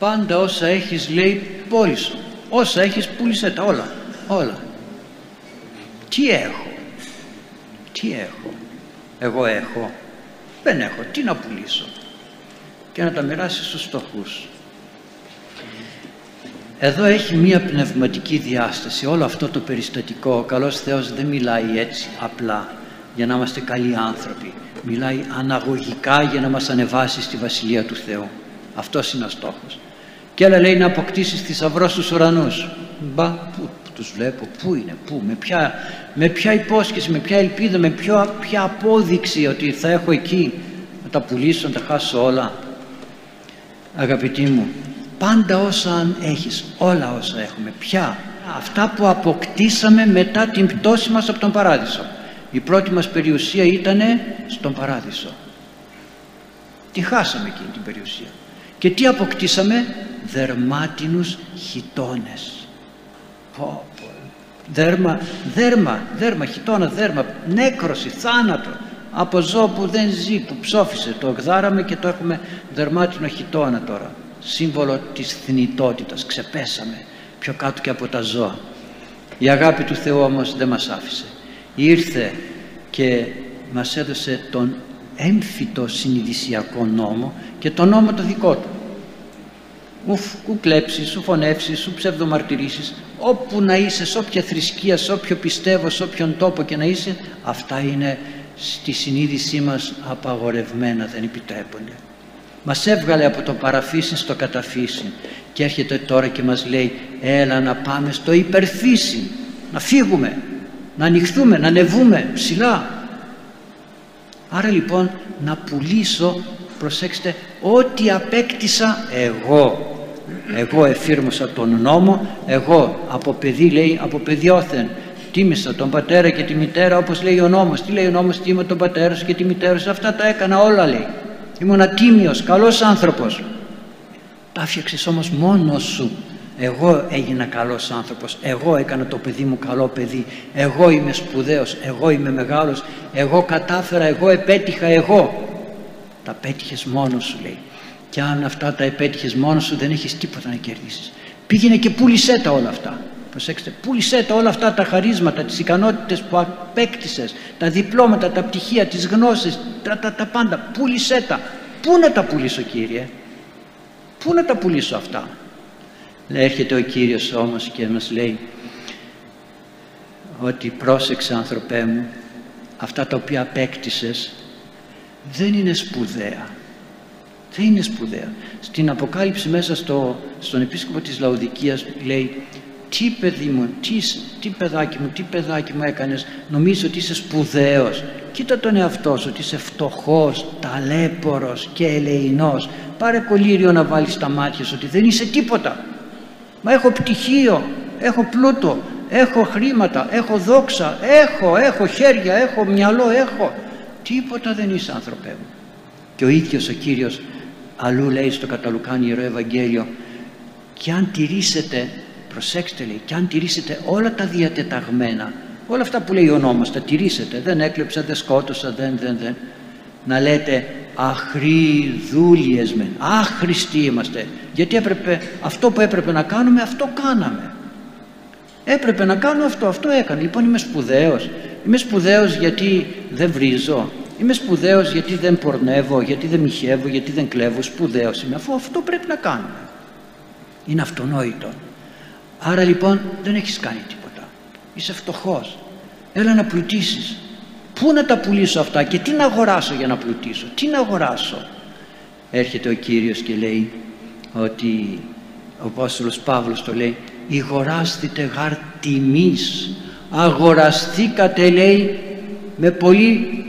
πάντα όσα έχεις λέει πώλησο όσα έχεις πούλησε τα όλα. Όλα. Τι έχω; Τι έχω; Εγώ έχω; Δεν έχω. Τι να πουλήσω; Και να τα μοιράσει στους στοχούς εδώ έχει μία πνευματική διάσταση όλο αυτό το περιστατικό. Ο καλός Θεός δεν μιλάει έτσι απλά για να είμαστε καλοί άνθρωποι. Μιλάει αναγωγικά για να μας ανεβάσει στη Βασιλεία του Θεού. Αυτός είναι ο στόχος και άλλα λέει να αποκτήσεις θησαυρό στους ουρανούς. Μπα που, που τους βλέπω πού είναι πού με ποια, με ποια υπόσχεση με ποια ελπίδα με ποια, ποια απόδειξη ότι θα έχω εκεί να τα πουλήσω να τα χάσω όλα. Αγαπητοί μου πάντα όσα έχεις όλα όσα έχουμε πια αυτά που αποκτήσαμε μετά την πτώση μας από τον Παράδεισο. Η πρώτη μας περιουσία ήταν στον Παράδεισο. Τη χάσαμε εκείνη την περιουσία. Και τι αποκτήσαμε; Δερμάτινους χιτώνες. Πω, πω. δέρμα, δέρμα, δέρμα, χιτώνα, δέρμα νέκρωση, θάνατο. Από ζώο που δεν ζει, που ψόφισε το εκδάραμε και το έχουμε δερμάτινο χιτώνα τώρα. Σύμβολο της θνητότητας ξεπέσαμε πιο κάτω και από τα ζώα. Η αγάπη του Θεού όμως δεν μας άφησε. Ήρθε και μας έδωσε τον έμφυτο συνειδησιακό νόμο και τον νόμο το δικό του σου κλέψεις, σου φωνεύσεις, σου ψευδομαρτυρήσεις. Όπου να είσαι, σε όποια θρησκεία, σε όποιο πιστεύω, σε όποιον τόπο και να είσαι αυτά είναι στη συνείδησή μας απαγορευμένα, δεν επιτρέπονται. Μας έβγαλε από το παραφύσιν στο καταφύσιν και έρχεται τώρα και μας λέει έλα να πάμε στο υπερφύσιν να φύγουμε, να ανοιχθούμε, να ανεβούμε ψηλά άρα λοιπόν να πουλήσω προσέξτε ό,τι απέκτησα εγώ εγώ εφήρμοσα τον νόμο εγώ από παιδί λέει από παιδιόθεν. Τίμησα τον πατέρα και τη μητέρα όπως λέει ο νόμος. Τι λέει ο νόμος τίμω τον πατέρα σου και τη μητέρα σου αυτά τα έκανα όλα λέει. Ήμουν ατίμιος, καλός άνθρωπος. Τα έφτιαξες όμως μόνος σου. Εγώ έγινα καλός άνθρωπος. Εγώ έκανα το παιδί μου καλό παιδί. Εγώ είμαι σπουδαίος, εγώ είμαι μεγάλος. Εγώ κατάφερα, εγώ επέτυχα εγώ τα πέτυχες μόνος σου λέει. Και αν αυτά τα επέτυχες μόνος σου δεν έχεις τίποτα να κερδίσεις. Πήγαινε και πούλησέ τα όλα αυτά. Προσέξτε πούλησέ τα όλα αυτά τα χαρίσματα τις ικανότητες που απέκτησες τα διπλώματα, τα πτυχία, τις γνώσεις τα, τα, τα πάντα. Πούλησέ τα. Πού να τα πουλήσω Κύριε; Πού να τα πουλήσω αυτά; Έρχεται ο Κύριος όμως και μας λέει ότι πρόσεξε άνθρωπέ μου αυτά τα οποία απέκτησες δεν είναι σπουδαία. Δεν είναι σπουδαία. Στην Αποκάλυψη μέσα στο, στον επίσκοπο της Λαοδικίας λέει τι παιδί μου, τι, τι παιδάκι μου, τι παιδάκι μου έκανες νομίζω ότι είσαι σπουδαίος. Κοίτα τον εαυτό σου ότι είσαι φτωχός, ταλέπορος και ελεηνός. Πάρε κολλήριο να βάλεις στα μάτια σου ότι δεν είσαι τίποτα. Μα έχω πτυχίο, έχω πλούτο έχω χρήματα, έχω δόξα έχω, έχω χέρια, έχω μυαλό, έχω τίποτα δεν είσαι άνθρωπέ μου. Και ο ίδιος ο Κύριος αλλού λέει στο Καταλουκάνι Ιερό Ευαγγέλιο και αν τηρήσετε προσέξτε λέει και αν τηρήσετε όλα τα διατεταγμένα όλα αυτά που λέει ο νόμος τα τηρήσετε δεν έκλεψα, δεν σκότωσα, δεν, δεν, δεν να λέτε αχροί δούλιες μεν άχρηστοι είμαστε γιατί έπρεπε αυτό που έπρεπε να κάνουμε αυτό κάναμε έπρεπε να κάνω αυτό, αυτό έκανε λοιπόν είμαι σπουδαίος είμαι σπουδαίος γιατί δεν βρίζω. Είμαι σπουδαίος γιατί δεν πορνεύω γιατί δεν μοιχεύω, γιατί δεν κλέβω. Σπουδαίος είμαι αφού αυτό πρέπει να κάνουμε. Είναι αυτονόητο. Άρα λοιπόν δεν έχεις κάνει τίποτα. Είσαι φτωχός. Έλα να πλουτίσεις. Πού να τα πουλήσω αυτά και τι να αγοράσω για να πλουτίσω τι να αγοράσω. Έρχεται ο Κύριος και λέει ότι ο Απόστολος Παύλος το λέει «Ηγοράστητε γάρ τιμής, αγοραστήκατε» λέει με πολύ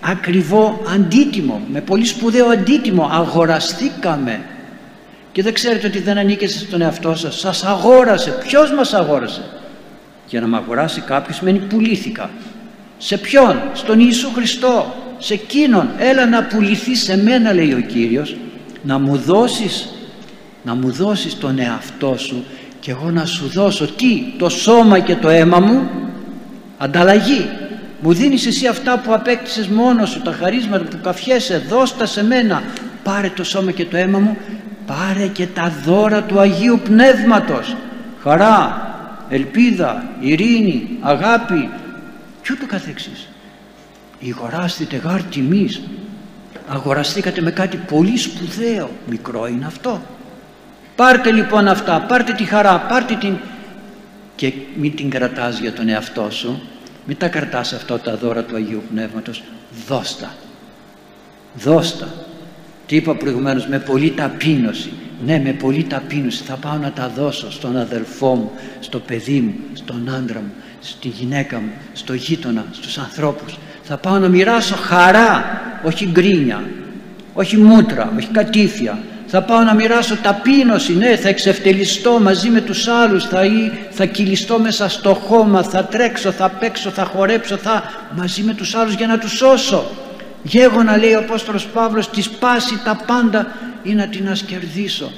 ακριβό αντίτιμο, με πολύ σπουδαίο αντίτιμο. Αγοραστήκαμε. Και δεν ξέρετε ότι δεν ανήκεστε στον εαυτό σας. Σας αγόρασε, ποιος μας αγόρασε; Για να με αγοράσει κάποιος σημαίνει πουλήθηκα. Σε ποιον, στον Ιησού Χριστό. Σε εκείνον, έλα να πουληθεί σε μένα λέει ο Κύριος. Να μου δώσεις να μου δώσεις τον εαυτό σου και εγώ να σου δώσω τι, το σώμα και το αίμα μου ανταλλαγή. Μου δίνεις εσύ αυτά που απέκτησες μόνος σου τα χαρίσματα που καφιέσαι δώσ' τα σε μένα. Πάρε το σώμα και το αίμα μου πάρε και τα δώρα του Αγίου Πνεύματος. Χαρά, ελπίδα, ειρήνη, αγάπη και ούτω καθεξής. Ηγοράστητε γάρ τιμής. Αγοραστήκατε με κάτι πολύ σπουδαίο. Μικρό είναι αυτό πάρτε λοιπόν αυτά πάρτε τη χαρά πάρτε την και μην την κρατάς για τον εαυτό σου μην τα κρατάς αυτά τα δώρα του Αγίου Πνεύματος. Δώστα δώστα τι είπα προηγουμένως με πολύ ταπείνωση. Ναι με πολύ ταπείνωση. Θα πάω να τα δώσω στον αδελφό μου στο παιδί μου, στον άντρα μου στη γυναίκα μου, στο γείτονα, στους ανθρώπους. Θα πάω να μοιράσω χαρά όχι γκρίνια όχι μούτρα, όχι κατήφια θα πάω να μοιράσω ταπείνωση. Ναι θα εξευτελιστώ μαζί με τους άλλους. Θα, θα κυλιστώ μέσα στο χώμα. Θα τρέξω, θα παίξω, θα χορέψω θα μαζί με τους άλλους για να τους σώσω. Γέγονα λέει ο Απόστολος Παύλος τη πάση τα πάντα ή να την ασκερδίσω.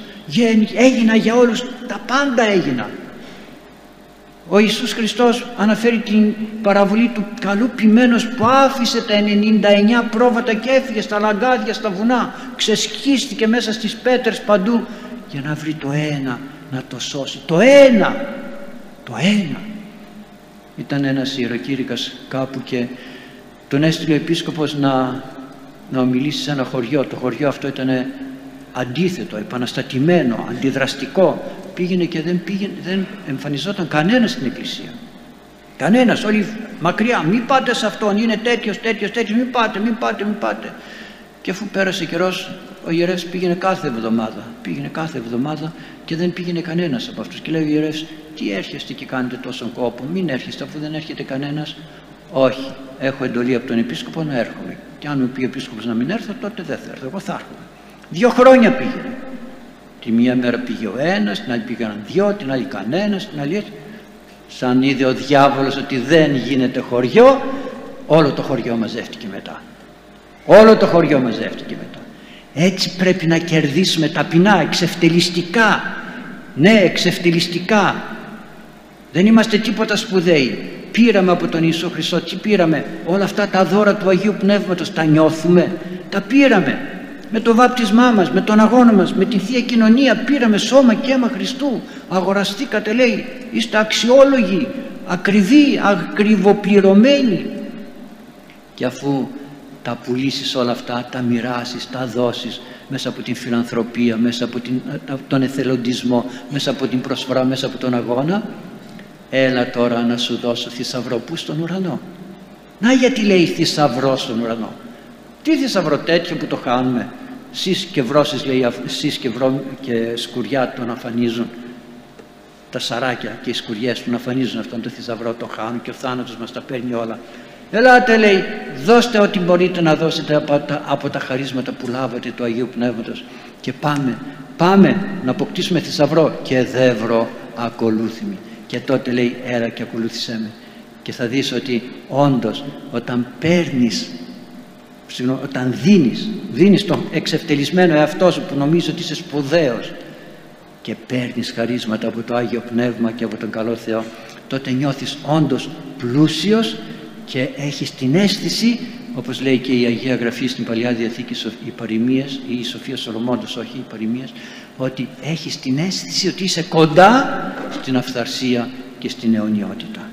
Έγινα για όλους τα πάντα έγινα ο Ιησούς Χριστός αναφέρει την παραβολή του καλού ποιμένος που άφησε τα 99 πρόβατα και έφυγε στα λαγκάδια, στα βουνά ξεσχίστηκε μέσα στις πέτρες παντού για να βρει το ένα να το σώσει. Το ένα! Το ένα! Ήταν ένας ιεροκήρυκας κάπου και τον έστειλε ο επίσκοπος να, να ομιλήσει σε ένα χωριό. Το χωριό αυτό ήταν αντίθετο, επαναστατημένο, αντιδραστικό πήγαινε και δεν, πήγαινε, δεν εμφανιζόταν κανένας στην εκκλησία. Κανένας, όλοι μακριά μην πάτε σε αυτόν, είναι τέτοιος, τέτοιος, τέτοιος μην πάτε, μην πάτε, μην πάτε και αφού πέρασε καιρός, ο ιερεύς πήγαινε κάθε εβδομάδα πήγαινε κάθε εβδομάδα και δεν πήγαινε κανένας από αυτούς. Και λέει ο ιερεύς τι έρχεστε και κάνετε τόσο κόπο μην έρχεστε αφού δεν έρχεται κανένας όχι, έχω εντολή από τον επίσκοπο να έρχομαι. Και αν μου πει ο επίσκοπος να μην έρθω τότε δεν θα έρθω, εγώ θα έρχομαι δύο χρόνια πήγαινε Τη μία μέρα πήγε ο ένας, την άλλη πήγαν δυο, την άλλη κανένας, την άλλη έτσι. Σαν είδε ο διάβολος ότι δεν γίνεται χωριό, όλο το χωριό μαζεύτηκε μετά. Όλο το χωριό μαζεύτηκε μετά. Έτσι πρέπει να κερδίσουμε ταπεινά, εξευτελιστικά. Ναι, εξευτελιστικά. Δεν είμαστε τίποτα σπουδαίοι. Πήραμε από τον Ιησού Χριστό, τι πήραμε; Όλα αυτά τα δώρα του Αγίου Πνεύματος τα νιώθουμε. Τα πήραμε με το βάπτισμά μας, με τον αγώνα μας, με τη Θεία Κοινωνία πήραμε σώμα και αίμα Χριστού. Αγοραστήκατε λέει, είστε αξιόλογοι, ακριβοί, ακριβοπληρωμένοι. Και αφού τα πουλήσεις όλα αυτά, τα μοιράσεις, τα δώσεις μέσα από την φιλανθρωπία, μέσα από την, τον εθελοντισμό, μέσα από την προσφορά, μέσα από τον αγώνα έλα τώρα να σου δώσω θησαυρό. Που στον ουρανό; Να γιατί λέει θησαυρό στον ουρανό; Τι θησαυρό τέτοιο που το χάνουμε; Σεις και βρώσεις λέει, σεις και, βρό, και σκουριά τον αφανίζουν. Τα σαράκια και οι σκουριές που αφανίζουν αυτόν τον θησαυρό το χάνουν και ο θάνατος μας τα παίρνει όλα. Ελάτε λέει, δώστε ό,τι μπορείτε να δώσετε από τα, από τα χαρίσματα που λάβατε του Αγίου Πνεύματος και πάμε, πάμε να αποκτήσουμε θησαυρό και δεύρο ακολούθημη. Και τότε λέει έλα και ακολούθησέ με και θα δεις ότι όντως όταν παίρνεις όταν δίνεις, δίνεις τον εξευτελισμένο εαυτό σου που νομίζει ότι είσαι σπουδαίος και παίρνεις χαρίσματα από το Άγιο Πνεύμα και από τον καλό Θεό τότε νιώθεις όντως πλούσιος και έχεις την αίσθηση όπως λέει και η Αγία Γραφή στην Παλιά Διαθήκη οι παροιμίες ή η Σοφία Σολομώντος όχι οι παροιμίες ότι έχεις την αίσθηση ότι είσαι κοντά στην αυθαρσία και στην αιωνιότητα